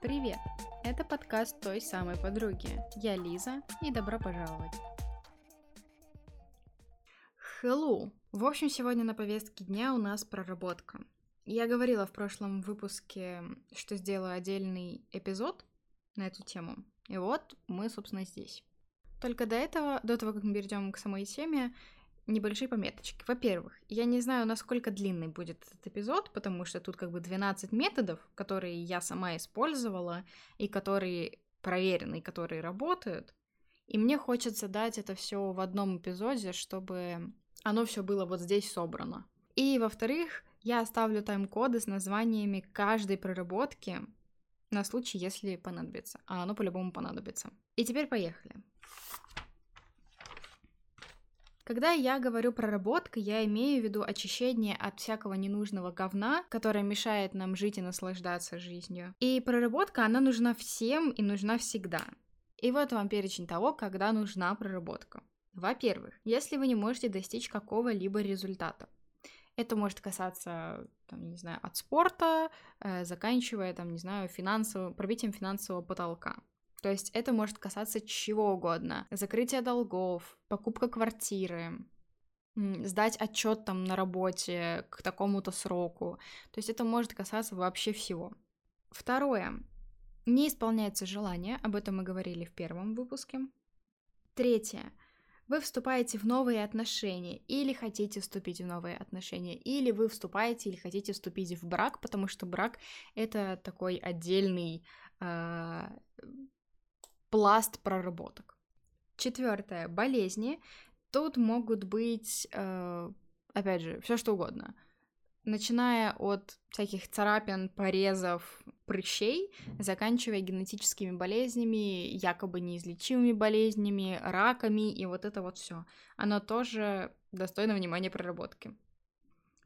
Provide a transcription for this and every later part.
Привет! Это подкаст той самой подруги. Я Лиза, и добро пожаловать. Hello! В общем, сегодня на повестке дня у нас проработка. Я говорила в прошлом выпуске, что сделаю отдельный эпизод на эту тему. И вот мы, собственно, здесь. Только до этого, до того, как мы перейдем к самой теме, небольшие пометочки. Во-первых, я не знаю, насколько длинный будет этот эпизод, потому что тут как бы 12 методов, которые я сама использовала, и которые проверены, и которые работают. И мне хочется дать это все в одном эпизоде, чтобы оно все было вот здесь собрано. И во-вторых, я оставлю тайм-коды с названиями каждой проработки на случай, если понадобится. А оно по-любому понадобится. И теперь поехали. Когда я говорю проработка, я имею в виду очищение от всякого ненужного говна, которое мешает нам жить и наслаждаться жизнью. И проработка, она нужна всем и нужна всегда. И вот вам перечень того, когда нужна проработка. Во-первых, если вы не можете достичь какого-либо результата. Это может касаться, там, не знаю, от спорта, э, заканчивая, там, не знаю, финансовым, пробитием финансового потолка. То есть это может касаться чего угодно. Закрытие долгов, покупка квартиры, сдать отчет там на работе к такому-то сроку. То есть это может касаться вообще всего. Второе. Не исполняется желание, об этом мы говорили в первом выпуске. Третье. Вы вступаете в новые отношения или хотите вступить в новые отношения, или вы вступаете или хотите вступить в брак, потому что брак это такой отдельный э, пласт проработок. Четвертое. Болезни. Тут могут быть, э, опять же, все что угодно. Начиная от всяких царапин, порезов, прыщей, заканчивая генетическими болезнями, якобы неизлечимыми болезнями, раками и вот это вот все. Оно тоже достойно внимания проработки.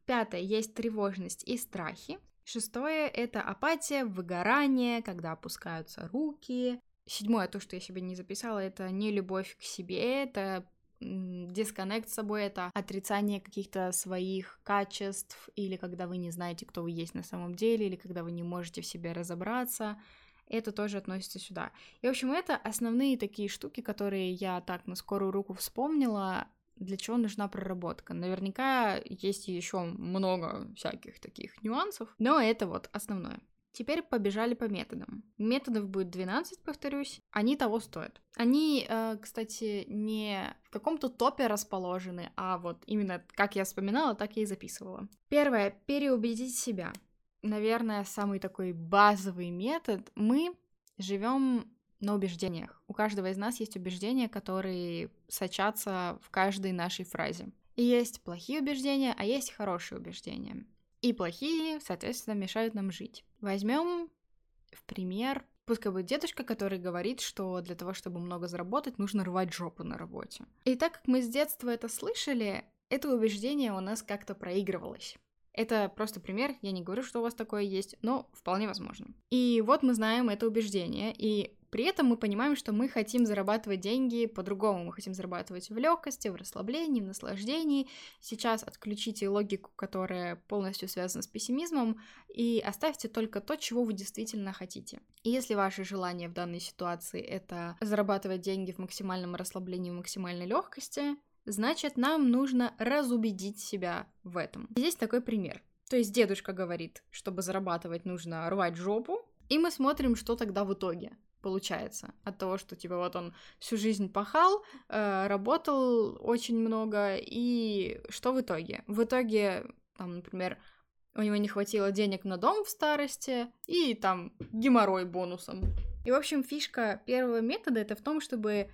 Пятое. Есть тревожность и страхи. Шестое — это апатия, выгорание, когда опускаются руки, Седьмое, то, что я себе не записала, это не любовь к себе, это дисконнект с собой, это отрицание каких-то своих качеств, или когда вы не знаете, кто вы есть на самом деле, или когда вы не можете в себе разобраться, это тоже относится сюда. И, в общем, это основные такие штуки, которые я так на скорую руку вспомнила, для чего нужна проработка. Наверняка есть еще много всяких таких нюансов, но это вот основное. Теперь побежали по методам. Методов будет 12, повторюсь. Они того стоят. Они, э, кстати, не в каком-то топе расположены, а вот именно как я вспоминала, так я и записывала. Первое. Переубедить себя. Наверное, самый такой базовый метод. Мы живем на убеждениях. У каждого из нас есть убеждения, которые сочатся в каждой нашей фразе. И есть плохие убеждения, а есть хорошие убеждения. И плохие, соответственно, мешают нам жить. Возьмем в пример пускай будет дедушка, который говорит, что для того, чтобы много заработать, нужно рвать жопу на работе. И так как мы с детства это слышали, это убеждение у нас как-то проигрывалось. Это просто пример, я не говорю, что у вас такое есть, но вполне возможно. И вот мы знаем это убеждение, и при этом мы понимаем, что мы хотим зарабатывать деньги по-другому. Мы хотим зарабатывать в легкости, в расслаблении, в наслаждении. Сейчас отключите логику, которая полностью связана с пессимизмом, и оставьте только то, чего вы действительно хотите. И если ваше желание в данной ситуации это зарабатывать деньги в максимальном расслаблении, в максимальной легкости, значит, нам нужно разубедить себя в этом. Здесь такой пример. То есть дедушка говорит, чтобы зарабатывать, нужно рвать жопу, и мы смотрим, что тогда в итоге получается от того, что типа вот он всю жизнь пахал, э, работал очень много, и что в итоге? В итоге, там, например, у него не хватило денег на дом в старости, и там геморрой бонусом. И, в общем, фишка первого метода это в том, чтобы,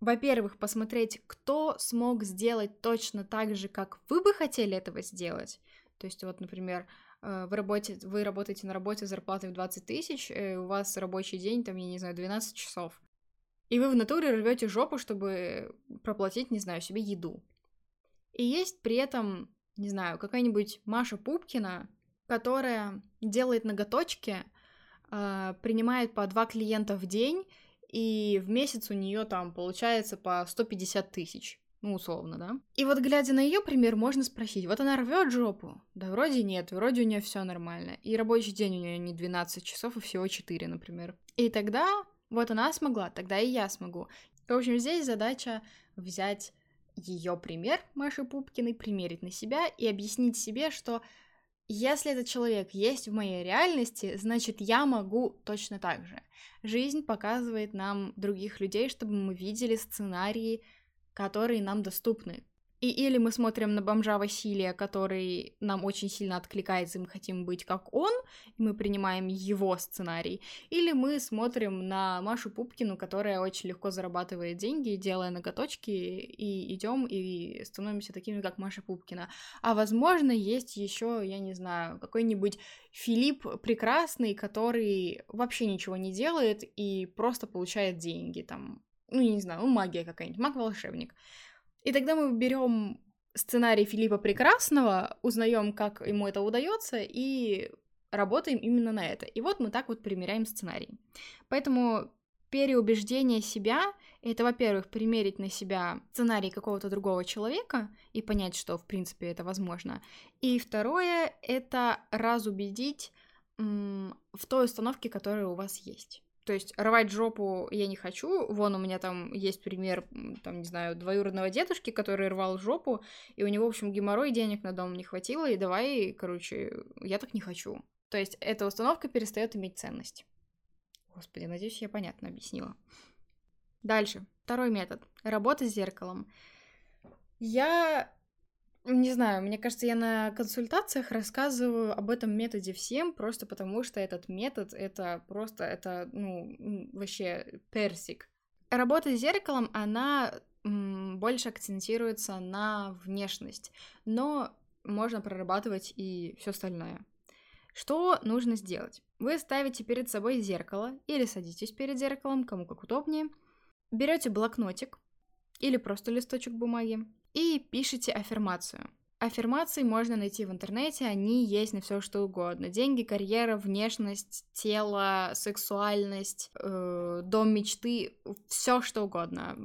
во-первых, посмотреть, кто смог сделать точно так же, как вы бы хотели этого сделать. То есть, вот, например, Э, вы, работаете, вы работаете на работе с зарплатой в 20 тысяч, э, у вас рабочий день, там, я не знаю, 12 часов. И вы в натуре рвете жопу, чтобы проплатить, не знаю, себе еду. И есть при этом, не знаю, какая-нибудь Маша Пупкина, которая делает ноготочки, э, принимает по два клиента в день, и в месяц у нее там получается по 150 тысяч ну, условно, да. И вот глядя на ее пример, можно спросить, вот она рвет жопу? Да вроде нет, вроде у нее все нормально. И рабочий день у нее не 12 часов, а всего 4, например. И тогда вот она смогла, тогда и я смогу. В общем, здесь задача взять ее пример Маши Пупкиной, примерить на себя и объяснить себе, что если этот человек есть в моей реальности, значит, я могу точно так же. Жизнь показывает нам других людей, чтобы мы видели сценарии, которые нам доступны. И или мы смотрим на бомжа Василия, который нам очень сильно откликается, и мы хотим быть как он, и мы принимаем его сценарий, или мы смотрим на Машу Пупкину, которая очень легко зарабатывает деньги, делая ноготочки, и идем и становимся такими, как Маша Пупкина. А возможно, есть еще, я не знаю, какой-нибудь Филипп Прекрасный, который вообще ничего не делает и просто получает деньги, там, ну, я не знаю, ну, магия какая-нибудь, маг-волшебник. И тогда мы берем сценарий Филиппа Прекрасного, узнаем, как ему это удается, и работаем именно на это. И вот мы так вот примеряем сценарий. Поэтому переубеждение себя — это, во-первых, примерить на себя сценарий какого-то другого человека и понять, что, в принципе, это возможно. И второе — это разубедить в той установке, которая у вас есть. То есть рвать жопу я не хочу. Вон у меня там есть пример, там, не знаю, двоюродного дедушки, который рвал жопу, и у него, в общем, геморрой денег на дом не хватило, и давай, короче, я так не хочу. То есть эта установка перестает иметь ценность. Господи, надеюсь, я понятно объяснила. Дальше. Второй метод. Работа с зеркалом. Я не знаю, мне кажется, я на консультациях рассказываю об этом методе всем, просто потому что этот метод это просто, это, ну, вообще персик. Работа с зеркалом, она больше акцентируется на внешность, но можно прорабатывать и все остальное. Что нужно сделать? Вы ставите перед собой зеркало или садитесь перед зеркалом, кому как удобнее, берете блокнотик или просто листочек бумаги, и пишите аффирмацию. Аффирмации можно найти в интернете, они есть на все что угодно. Деньги, карьера, внешность, тело, сексуальность, э, дом мечты, все что угодно.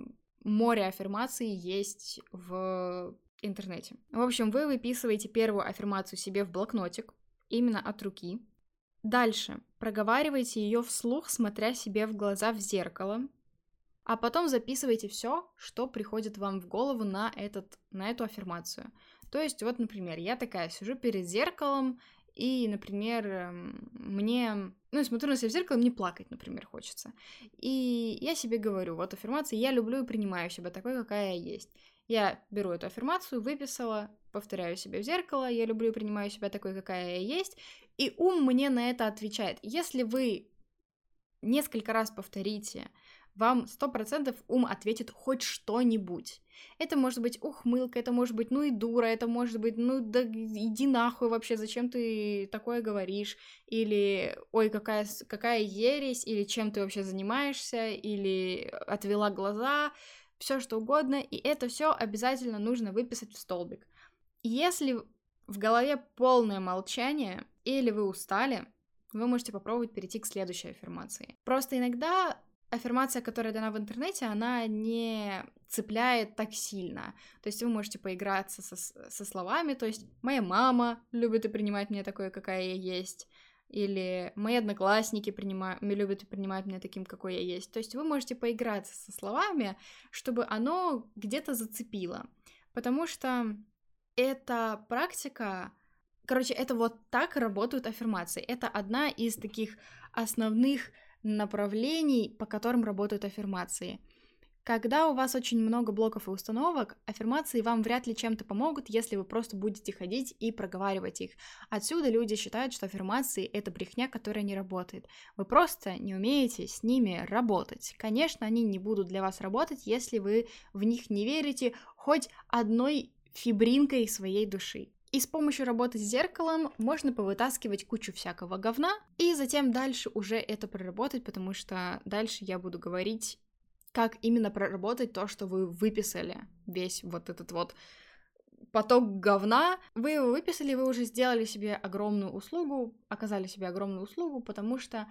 Море аффирмаций есть в интернете. В общем, вы выписываете первую аффирмацию себе в блокнотик, именно от руки. Дальше проговаривайте ее вслух, смотря себе в глаза в зеркало а потом записывайте все, что приходит вам в голову на, этот, на эту аффирмацию. То есть, вот, например, я такая сижу перед зеркалом, и, например, эм, мне... Ну, смотрю на себя в зеркало, мне плакать, например, хочется. И я себе говорю, вот аффирмация, я люблю и принимаю себя такой, какая я есть. Я беру эту аффирмацию, выписала, повторяю себе в зеркало, я люблю и принимаю себя такой, какая я есть, и ум мне на это отвечает. Если вы несколько раз повторите вам сто процентов ум ответит хоть что-нибудь. Это может быть ухмылка, это может быть ну и дура, это может быть ну да иди нахуй вообще, зачем ты такое говоришь, или ой, какая, какая ересь, или чем ты вообще занимаешься, или отвела глаза, все что угодно, и это все обязательно нужно выписать в столбик. Если в голове полное молчание, или вы устали, вы можете попробовать перейти к следующей аффирмации. Просто иногда аффирмация, которая дана в интернете, она не цепляет так сильно. То есть вы можете поиграться со, со словами, то есть «моя мама любит и принимает меня такой, какая я есть», или «мои одноклассники принимают, любят и принимают меня таким, какой я есть». То есть вы можете поиграться со словами, чтобы оно где-то зацепило. Потому что эта практика, короче, это вот так работают аффирмации. Это одна из таких основных направлений, по которым работают аффирмации. Когда у вас очень много блоков и установок, аффирмации вам вряд ли чем-то помогут, если вы просто будете ходить и проговаривать их. Отсюда люди считают, что аффирмации — это брехня, которая не работает. Вы просто не умеете с ними работать. Конечно, они не будут для вас работать, если вы в них не верите хоть одной фибринкой своей души. И с помощью работы с зеркалом можно повытаскивать кучу всякого говна, и затем дальше уже это проработать, потому что дальше я буду говорить, как именно проработать то, что вы выписали, весь вот этот вот поток говна. Вы его выписали, вы уже сделали себе огромную услугу, оказали себе огромную услугу, потому что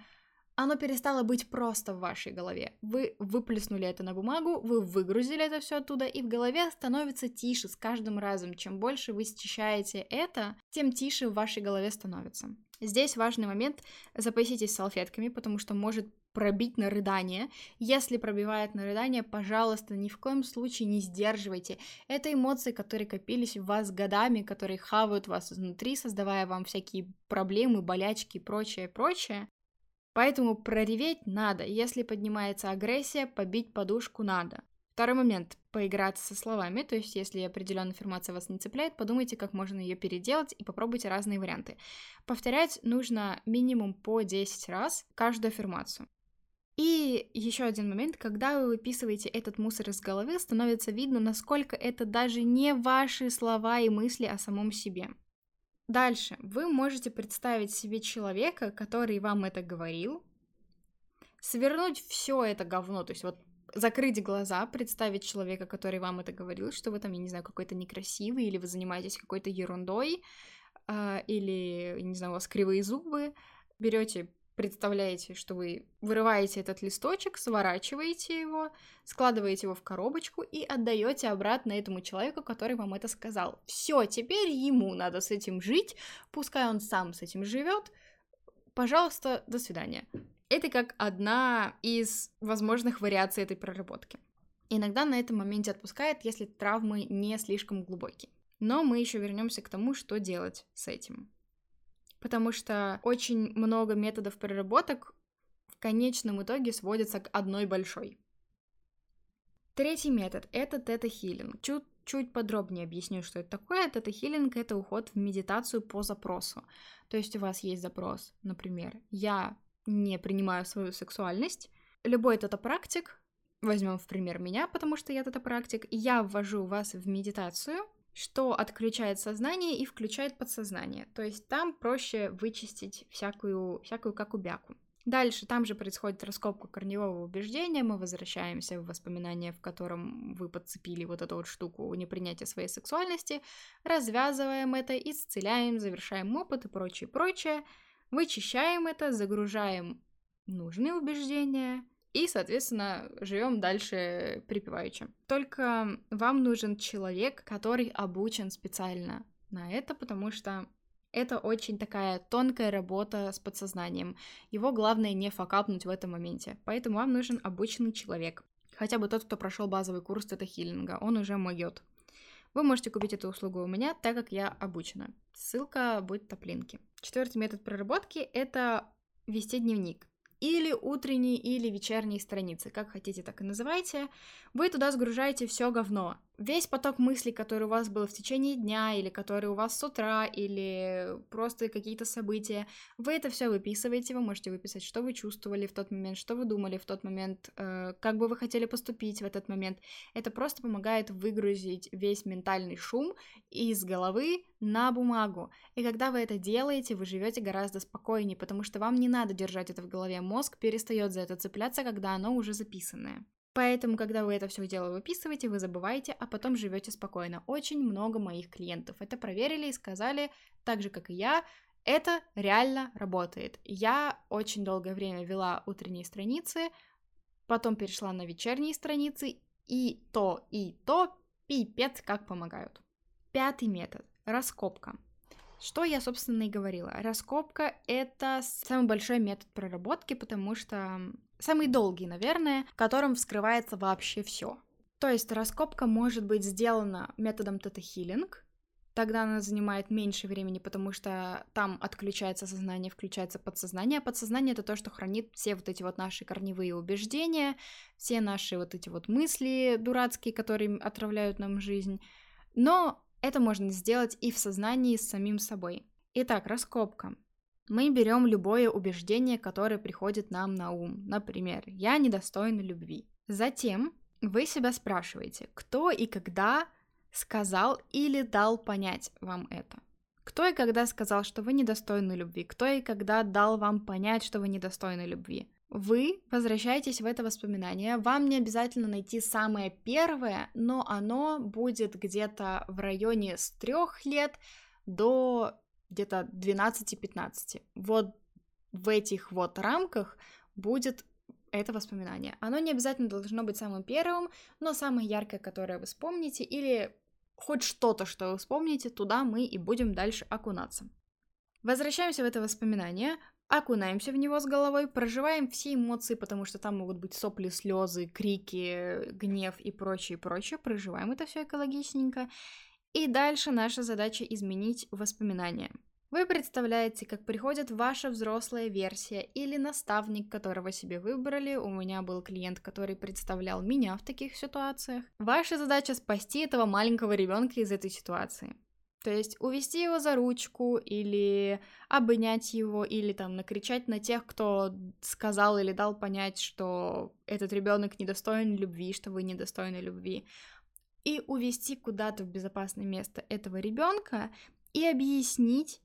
оно перестало быть просто в вашей голове. Вы выплеснули это на бумагу, вы выгрузили это все оттуда, и в голове становится тише с каждым разом. Чем больше вы счищаете это, тем тише в вашей голове становится. Здесь важный момент, запаситесь салфетками, потому что может пробить на рыдание. Если пробивает на рыдание, пожалуйста, ни в коем случае не сдерживайте. Это эмоции, которые копились в вас годами, которые хавают вас изнутри, создавая вам всякие проблемы, болячки и прочее, прочее. Поэтому прореветь надо. Если поднимается агрессия, побить подушку надо. Второй момент – поиграться со словами, то есть если определенная информация вас не цепляет, подумайте, как можно ее переделать и попробуйте разные варианты. Повторять нужно минимум по 10 раз каждую аффирмацию. И еще один момент, когда вы выписываете этот мусор из головы, становится видно, насколько это даже не ваши слова и мысли о самом себе. Дальше. Вы можете представить себе человека, который вам это говорил, свернуть все это говно, то есть вот закрыть глаза, представить человека, который вам это говорил, что вы там, я не знаю, какой-то некрасивый, или вы занимаетесь какой-то ерундой, э, или, не знаю, у вас кривые зубы, берете представляете, что вы вырываете этот листочек, сворачиваете его, складываете его в коробочку и отдаете обратно этому человеку, который вам это сказал. Все, теперь ему надо с этим жить, пускай он сам с этим живет. Пожалуйста, до свидания. Это как одна из возможных вариаций этой проработки. Иногда на этом моменте отпускает, если травмы не слишком глубокие. Но мы еще вернемся к тому, что делать с этим потому что очень много методов переработок в конечном итоге сводятся к одной большой. Третий метод — это тета-хилинг. Чуть чуть подробнее объясню, что это такое. Тета-хилинг — это уход в медитацию по запросу. То есть у вас есть запрос, например, «я не принимаю свою сексуальность». Любой тета-практик, возьмем в пример меня, потому что я тета-практик, я ввожу вас в медитацию — что отключает сознание и включает подсознание. То есть там проще вычистить всякую, всякую какубяку. Дальше там же происходит раскопка корневого убеждения, мы возвращаемся в воспоминания, в котором вы подцепили вот эту вот штуку непринятия своей сексуальности, развязываем это, исцеляем, завершаем опыт и прочее, прочее, вычищаем это, загружаем нужные убеждения, и, соответственно, живем дальше припеваючи. Только вам нужен человек, который обучен специально на это, потому что это очень такая тонкая работа с подсознанием. Его главное не факапнуть в этом моменте. Поэтому вам нужен обученный человек. Хотя бы тот, кто прошел базовый курс тета-хиллинга. Он уже могет. Вы можете купить эту услугу у меня, так как я обучена. Ссылка будет в топлинке. Четвертый метод проработки — это вести дневник или утренней, или вечерней страницы, как хотите, так и называйте, вы туда сгружаете все говно. Весь поток мыслей, который у вас был в течение дня, или который у вас с утра, или просто какие-то события, вы это все выписываете, вы можете выписать, что вы чувствовали в тот момент, что вы думали в тот момент, э, как бы вы хотели поступить в этот момент. Это просто помогает выгрузить весь ментальный шум из головы на бумагу. И когда вы это делаете, вы живете гораздо спокойнее, потому что вам не надо держать это в голове. Мозг перестает за это цепляться, когда оно уже записанное. Поэтому, когда вы это все дело выписываете, вы забываете, а потом живете спокойно. Очень много моих клиентов это проверили и сказали, так же как и я, это реально работает. Я очень долгое время вела утренние страницы, потом перешла на вечерние страницы, и то, и то пипец как помогают. Пятый метод – раскопка. Что я, собственно, и говорила. Раскопка — это самый большой метод проработки, потому что самый долгий, наверное, в котором вскрывается вообще все. То есть раскопка может быть сделана методом тета-хиллинг, тогда она занимает меньше времени, потому что там отключается сознание, включается подсознание. А подсознание — это то, что хранит все вот эти вот наши корневые убеждения, все наши вот эти вот мысли дурацкие, которые отравляют нам жизнь. Но это можно сделать и в сознании с самим собой. Итак, раскопка. Мы берем любое убеждение, которое приходит нам на ум. Например, «я недостойна любви». Затем вы себя спрашиваете, кто и когда сказал или дал понять вам это. Кто и когда сказал, что вы недостойны любви? Кто и когда дал вам понять, что вы недостойны любви? Вы возвращаетесь в это воспоминание. Вам не обязательно найти самое первое, но оно будет где-то в районе с трех лет до где-то 12-15. Вот в этих вот рамках будет это воспоминание. Оно не обязательно должно быть самым первым, но самое яркое, которое вы вспомните, или хоть что-то, что вы вспомните, туда мы и будем дальше окунаться. Возвращаемся в это воспоминание, окунаемся в него с головой, проживаем все эмоции, потому что там могут быть сопли, слезы, крики, гнев и прочее, прочее. Проживаем это все экологичненько. И дальше наша задача изменить воспоминания. Вы представляете, как приходит ваша взрослая версия или наставник, которого себе выбрали. У меня был клиент, который представлял меня в таких ситуациях. Ваша задача спасти этого маленького ребенка из этой ситуации. То есть увести его за ручку или обнять его, или там накричать на тех, кто сказал или дал понять, что этот ребенок недостоин любви, что вы недостойны любви. И увести куда-то в безопасное место этого ребенка и объяснить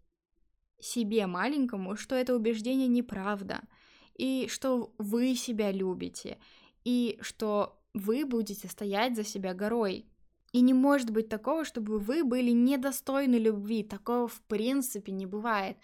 себе маленькому, что это убеждение неправда, и что вы себя любите, и что вы будете стоять за себя горой. И не может быть такого, чтобы вы были недостойны любви. Такого в принципе не бывает.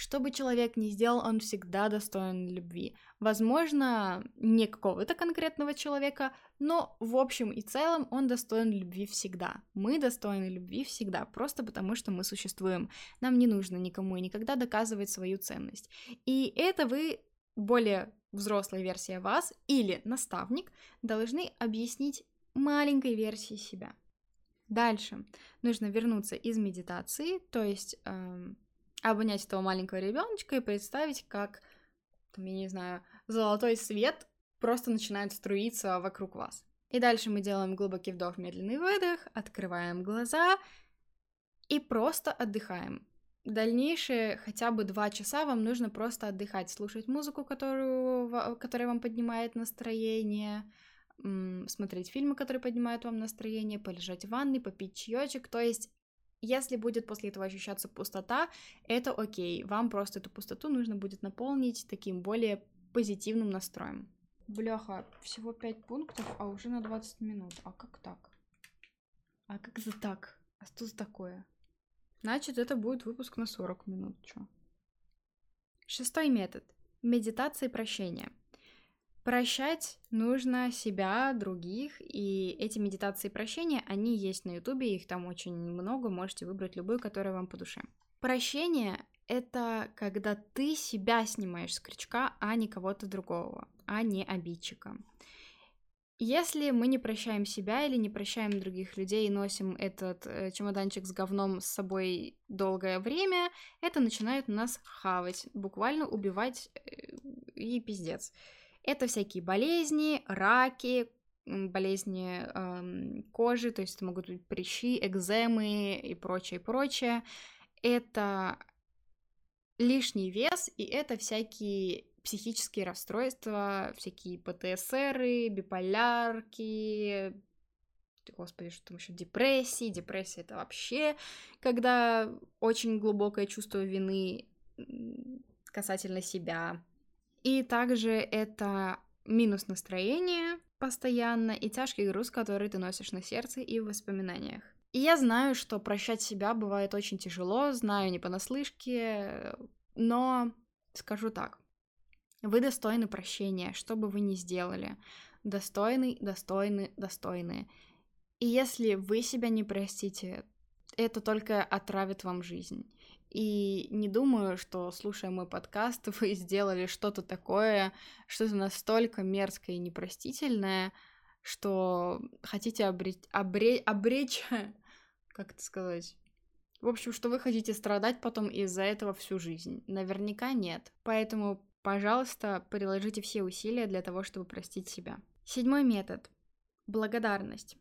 Что бы человек ни сделал, он всегда достоин любви. Возможно, не какого-то конкретного человека, но в общем и целом он достоин любви всегда. Мы достойны любви всегда, просто потому что мы существуем. Нам не нужно никому и никогда доказывать свою ценность. И это вы, более взрослая версия вас или наставник, должны объяснить маленькой версии себя. Дальше нужно вернуться из медитации, то есть эм, обнять этого маленького ребеночка и представить, как, там, я не знаю, золотой свет просто начинает струиться вокруг вас. И дальше мы делаем глубокий вдох, медленный выдох, открываем глаза и просто отдыхаем. Дальнейшие хотя бы два часа вам нужно просто отдыхать, слушать музыку, которую, которая вам поднимает настроение, смотреть фильмы, которые поднимают вам настроение, полежать в ванной, попить чаечек. То есть если будет после этого ощущаться пустота, это окей. Вам просто эту пустоту нужно будет наполнить таким более позитивным настроем. Бляха, всего 5 пунктов, а уже на 20 минут. А как так? А как за так? А что за такое? Значит, это будет выпуск на 40 минут. Чё? Шестой метод. Медитация и прощение. Прощать нужно себя, других, и эти медитации прощения, они есть на ютубе, их там очень много, можете выбрать любую, которая вам по душе. Прощение — это когда ты себя снимаешь с крючка, а не кого-то другого, а не обидчика. Если мы не прощаем себя или не прощаем других людей и носим этот э, чемоданчик с говном с собой долгое время, это начинает нас хавать, буквально убивать э, и пиздец. Это всякие болезни, раки, болезни э, кожи, то есть это могут быть прыщи, экземы и прочее, прочее. Это лишний вес, и это всякие психические расстройства, всякие ПТСРы, биполярки, господи, что там еще, депрессии. Депрессия это вообще, когда очень глубокое чувство вины касательно себя, и также это минус настроения постоянно и тяжкий груз, который ты носишь на сердце и в воспоминаниях. И я знаю, что прощать себя бывает очень тяжело, знаю не понаслышке, но скажу так. Вы достойны прощения, что бы вы ни сделали. Достойны, достойны, достойны. И если вы себя не простите, это только отравит вам жизнь. И не думаю, что, слушая мой подкаст, вы сделали что-то такое, что-то настолько мерзкое и непростительное, что хотите обреть, обре, обречь, как это сказать, в общем, что вы хотите страдать потом из-за этого всю жизнь. Наверняка нет. Поэтому, пожалуйста, приложите все усилия для того, чтобы простить себя. Седьмой метод. Благодарность.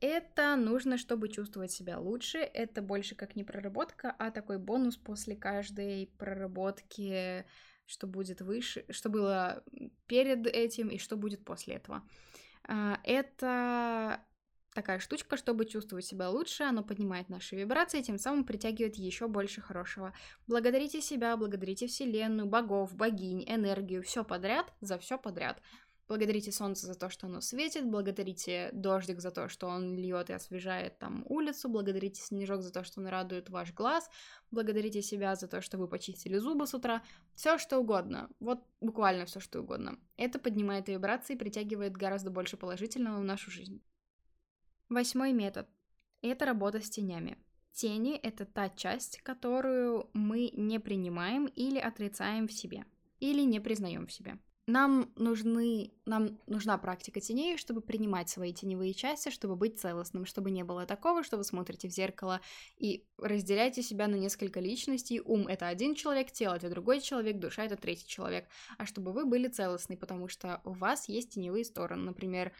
Это нужно, чтобы чувствовать себя лучше. Это больше как не проработка, а такой бонус после каждой проработки, что будет выше, что было перед этим и что будет после этого. А, это такая штучка, чтобы чувствовать себя лучше, оно поднимает наши вибрации, тем самым притягивает еще больше хорошего. Благодарите себя, благодарите Вселенную, богов, богинь, энергию, все подряд, за все подряд. Благодарите солнце за то, что оно светит, благодарите дождик за то, что он льет и освежает там улицу, благодарите снежок за то, что он радует ваш глаз, благодарите себя за то, что вы почистили зубы с утра, все что угодно, вот буквально все что угодно. Это поднимает вибрации и притягивает гораздо больше положительного в нашу жизнь. Восьмой метод. Это работа с тенями. Тени — это та часть, которую мы не принимаем или отрицаем в себе, или не признаем в себе. Нам нужны, нам нужна практика теней, чтобы принимать свои теневые части, чтобы быть целостным, чтобы не было такого, что вы смотрите в зеркало и разделяете себя на несколько личностей. Ум — это один человек, тело — это другой человек, душа — это третий человек. А чтобы вы были целостны, потому что у вас есть теневые стороны. Например,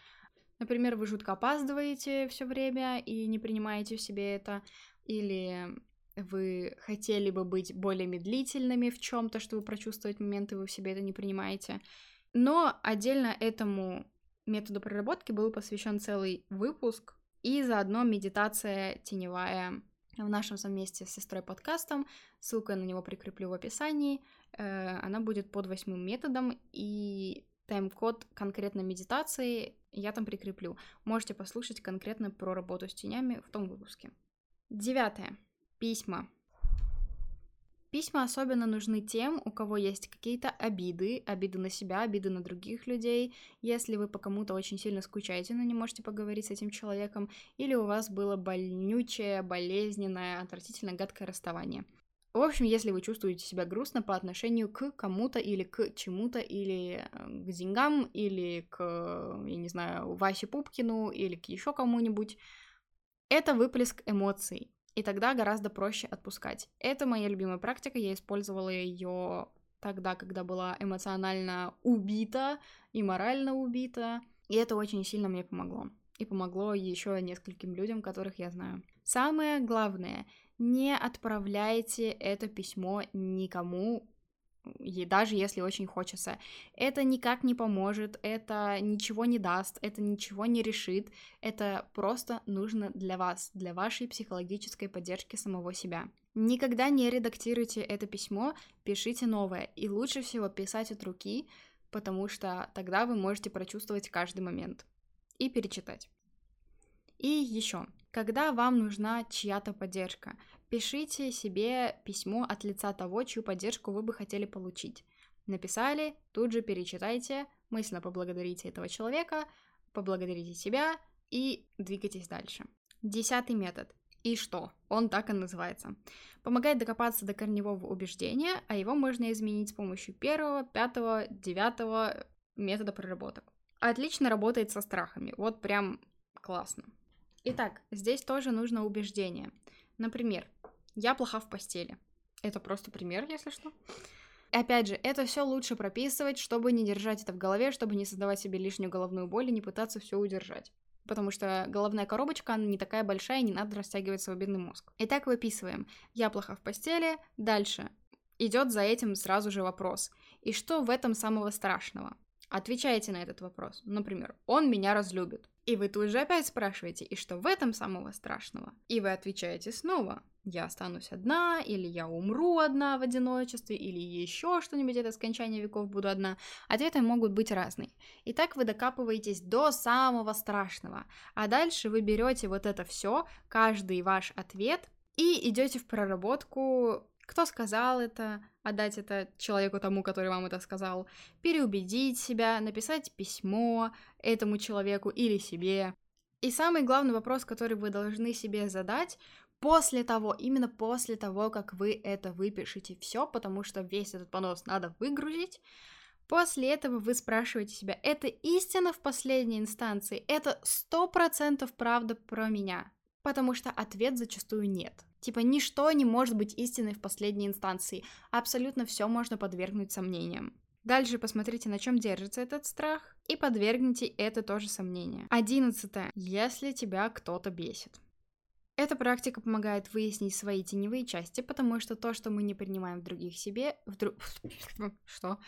например, вы жутко опаздываете все время и не принимаете в себе это, или вы хотели бы быть более медлительными в чем-то, чтобы прочувствовать моменты, вы в себе это не принимаете. Но отдельно этому методу проработки был посвящен целый выпуск и заодно медитация теневая в нашем совместе с сестрой подкастом. Ссылку я на него прикреплю в описании. Э, она будет под восьмым методом, и тайм-код конкретно медитации я там прикреплю. Можете послушать конкретно про работу с тенями в том выпуске. Девятое. Письма. Письма особенно нужны тем, у кого есть какие-то обиды, обиды на себя, обиды на других людей, если вы по кому-то очень сильно скучаете, но не можете поговорить с этим человеком, или у вас было больнючее, болезненное, отвратительно гадкое расставание. В общем, если вы чувствуете себя грустно по отношению к кому-то или к чему-то, или э, к деньгам, или к, я не знаю, Васе Пупкину, или к еще кому-нибудь, это выплеск эмоций и тогда гораздо проще отпускать. Это моя любимая практика, я использовала ее тогда, когда была эмоционально убита и морально убита, и это очень сильно мне помогло. И помогло еще нескольким людям, которых я знаю. Самое главное, не отправляйте это письмо никому, и даже если очень хочется. Это никак не поможет, это ничего не даст, это ничего не решит, это просто нужно для вас, для вашей психологической поддержки самого себя. Никогда не редактируйте это письмо, пишите новое, и лучше всего писать от руки, потому что тогда вы можете прочувствовать каждый момент и перечитать. И еще, когда вам нужна чья-то поддержка, Пишите себе письмо от лица того, чью поддержку вы бы хотели получить. Написали, тут же перечитайте, мысленно поблагодарите этого человека, поблагодарите себя и двигайтесь дальше. Десятый метод. И что? Он так и называется. Помогает докопаться до корневого убеждения, а его можно изменить с помощью первого, пятого, девятого метода проработок. Отлично работает со страхами. Вот прям классно. Итак, здесь тоже нужно убеждение. Например, я плоха в постели. Это просто пример, если что. Опять же, это все лучше прописывать, чтобы не держать это в голове, чтобы не создавать себе лишнюю головную боль и не пытаться все удержать. Потому что головная коробочка, она не такая большая, не надо растягивать свой бедный мозг. Итак, выписываем. Я плоха в постели. Дальше. Идет за этим сразу же вопрос. И что в этом самого страшного? Отвечайте на этот вопрос. Например, он меня разлюбит. И вы тут же опять спрашиваете, и что в этом самого страшного? И вы отвечаете снова я останусь одна, или я умру одна в одиночестве, или еще что-нибудь, это скончание веков буду одна. Ответы могут быть разные. И так вы докапываетесь до самого страшного. А дальше вы берете вот это все, каждый ваш ответ, и идете в проработку, кто сказал это, отдать это человеку тому, который вам это сказал, переубедить себя, написать письмо этому человеку или себе. И самый главный вопрос, который вы должны себе задать, после того, именно после того, как вы это выпишете все, потому что весь этот понос надо выгрузить, После этого вы спрашиваете себя, это истина в последней инстанции? Это сто процентов правда про меня? Потому что ответ зачастую нет. Типа ничто не может быть истиной в последней инстанции. Абсолютно все можно подвергнуть сомнениям. Дальше посмотрите, на чем держится этот страх, и подвергните это тоже сомнение. Одиннадцатое. Если тебя кто-то бесит. Эта практика помогает выяснить свои теневые части, потому что то, что мы не принимаем в других себе... В дру... Что?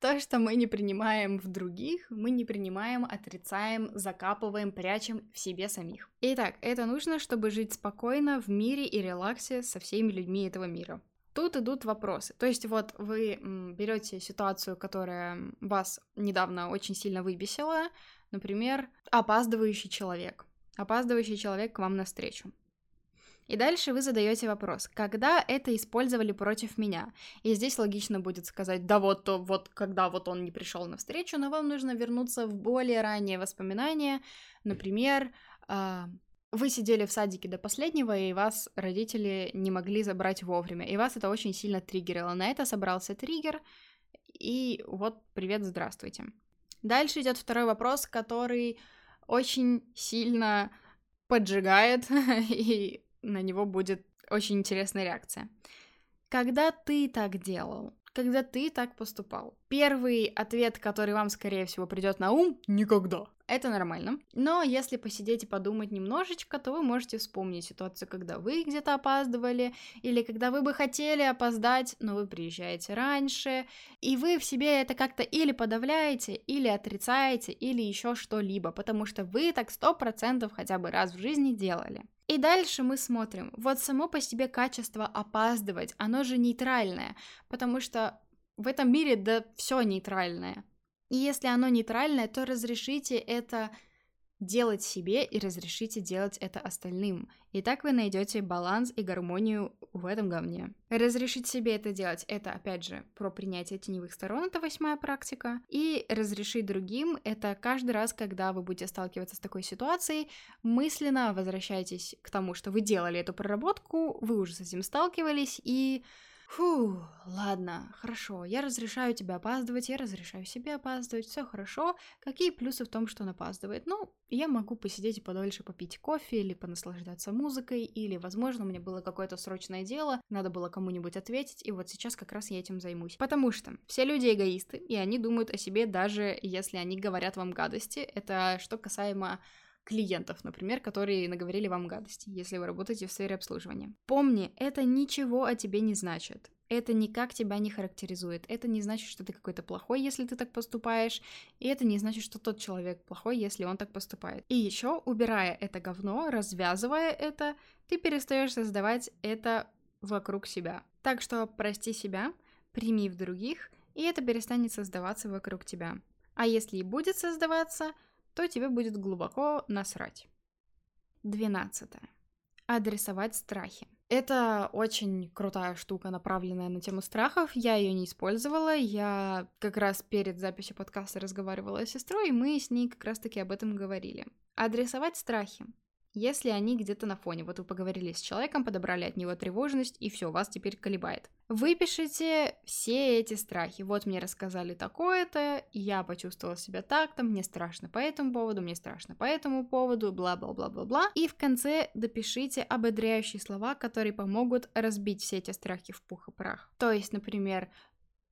То, что мы не принимаем в других, мы не принимаем, отрицаем, закапываем, прячем в себе самих. Итак, это нужно, чтобы жить спокойно в мире и релаксе со всеми людьми этого мира. Тут идут вопросы. То есть вот вы берете ситуацию, которая вас недавно очень сильно выбесила, например, опаздывающий человек. Опаздывающий человек к вам навстречу. И дальше вы задаете вопрос, когда это использовали против меня? И здесь логично будет сказать, да вот, то, вот когда вот он не пришел на встречу, но вам нужно вернуться в более ранние воспоминания. Например, э, вы сидели в садике до последнего, и вас родители не могли забрать вовремя, и вас это очень сильно триггерило. На это собрался триггер, и вот привет, здравствуйте. Дальше идет второй вопрос, который очень сильно поджигает и на него будет очень интересная реакция. Когда ты так делал, когда ты так поступал, первый ответ, который вам, скорее всего, придет на ум, никогда. Это нормально. Но если посидеть и подумать немножечко, то вы можете вспомнить ситуацию, когда вы где-то опаздывали, или когда вы бы хотели опоздать, но вы приезжаете раньше, и вы в себе это как-то или подавляете, или отрицаете, или еще что-либо, потому что вы так сто процентов хотя бы раз в жизни делали. И дальше мы смотрим. Вот само по себе качество опаздывать, оно же нейтральное, потому что в этом мире да все нейтральное. И если оно нейтральное, то разрешите это делать себе и разрешите делать это остальным. И так вы найдете баланс и гармонию в этом говне. Разрешить себе это делать, это опять же про принятие теневых сторон, это восьмая практика. И разрешить другим, это каждый раз, когда вы будете сталкиваться с такой ситуацией, мысленно возвращайтесь к тому, что вы делали эту проработку, вы уже с этим сталкивались, и Фу, ладно, хорошо, я разрешаю тебе опаздывать, я разрешаю себе опаздывать, все хорошо. Какие плюсы в том, что он опаздывает? Ну, я могу посидеть и подольше попить кофе или понаслаждаться музыкой, или, возможно, у меня было какое-то срочное дело, надо было кому-нибудь ответить, и вот сейчас как раз я этим займусь. Потому что все люди эгоисты, и они думают о себе даже если они говорят вам гадости. Это что касаемо клиентов, например, которые наговорили вам гадости, если вы работаете в сфере обслуживания. Помни, это ничего о тебе не значит. Это никак тебя не характеризует. Это не значит, что ты какой-то плохой, если ты так поступаешь. И это не значит, что тот человек плохой, если он так поступает. И еще, убирая это говно, развязывая это, ты перестаешь создавать это вокруг себя. Так что прости себя, прими в других, и это перестанет создаваться вокруг тебя. А если и будет создаваться, то тебе будет глубоко насрать. Двенадцатое. Адресовать страхи. Это очень крутая штука, направленная на тему страхов. Я ее не использовала. Я как раз перед записью подкаста разговаривала с сестрой, и мы с ней как раз-таки об этом говорили. Адресовать страхи если они где-то на фоне. Вот вы поговорили с человеком, подобрали от него тревожность, и все, вас теперь колебает. Выпишите все эти страхи. Вот мне рассказали такое-то, я почувствовала себя так-то, мне страшно по этому поводу, мне страшно по этому поводу, бла-бла-бла-бла-бла. И в конце допишите ободряющие слова, которые помогут разбить все эти страхи в пух и прах. То есть, например,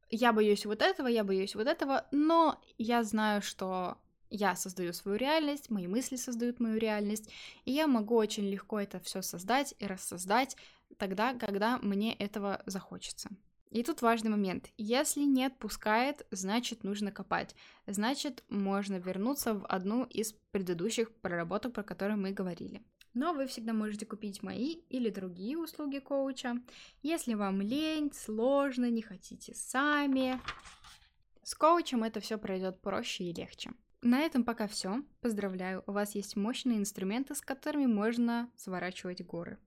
я боюсь вот этого, я боюсь вот этого, но я знаю, что я создаю свою реальность, мои мысли создают мою реальность, и я могу очень легко это все создать и рассоздать тогда, когда мне этого захочется. И тут важный момент. Если не отпускает, значит нужно копать. Значит, можно вернуться в одну из предыдущих проработок, про которые мы говорили. Но вы всегда можете купить мои или другие услуги коуча. Если вам лень, сложно, не хотите сами, с коучем это все пройдет проще и легче. На этом пока все. Поздравляю, у вас есть мощные инструменты, с которыми можно сворачивать горы.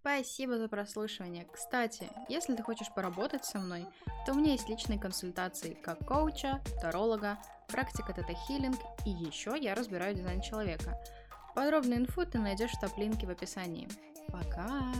Спасибо за прослушивание. Кстати, если ты хочешь поработать со мной, то у меня есть личные консультации как коуча, таролога, практика тета-хиллинг и еще я разбираю дизайн человека. Подробную инфу ты найдешь в топ-линке в описании. Пока!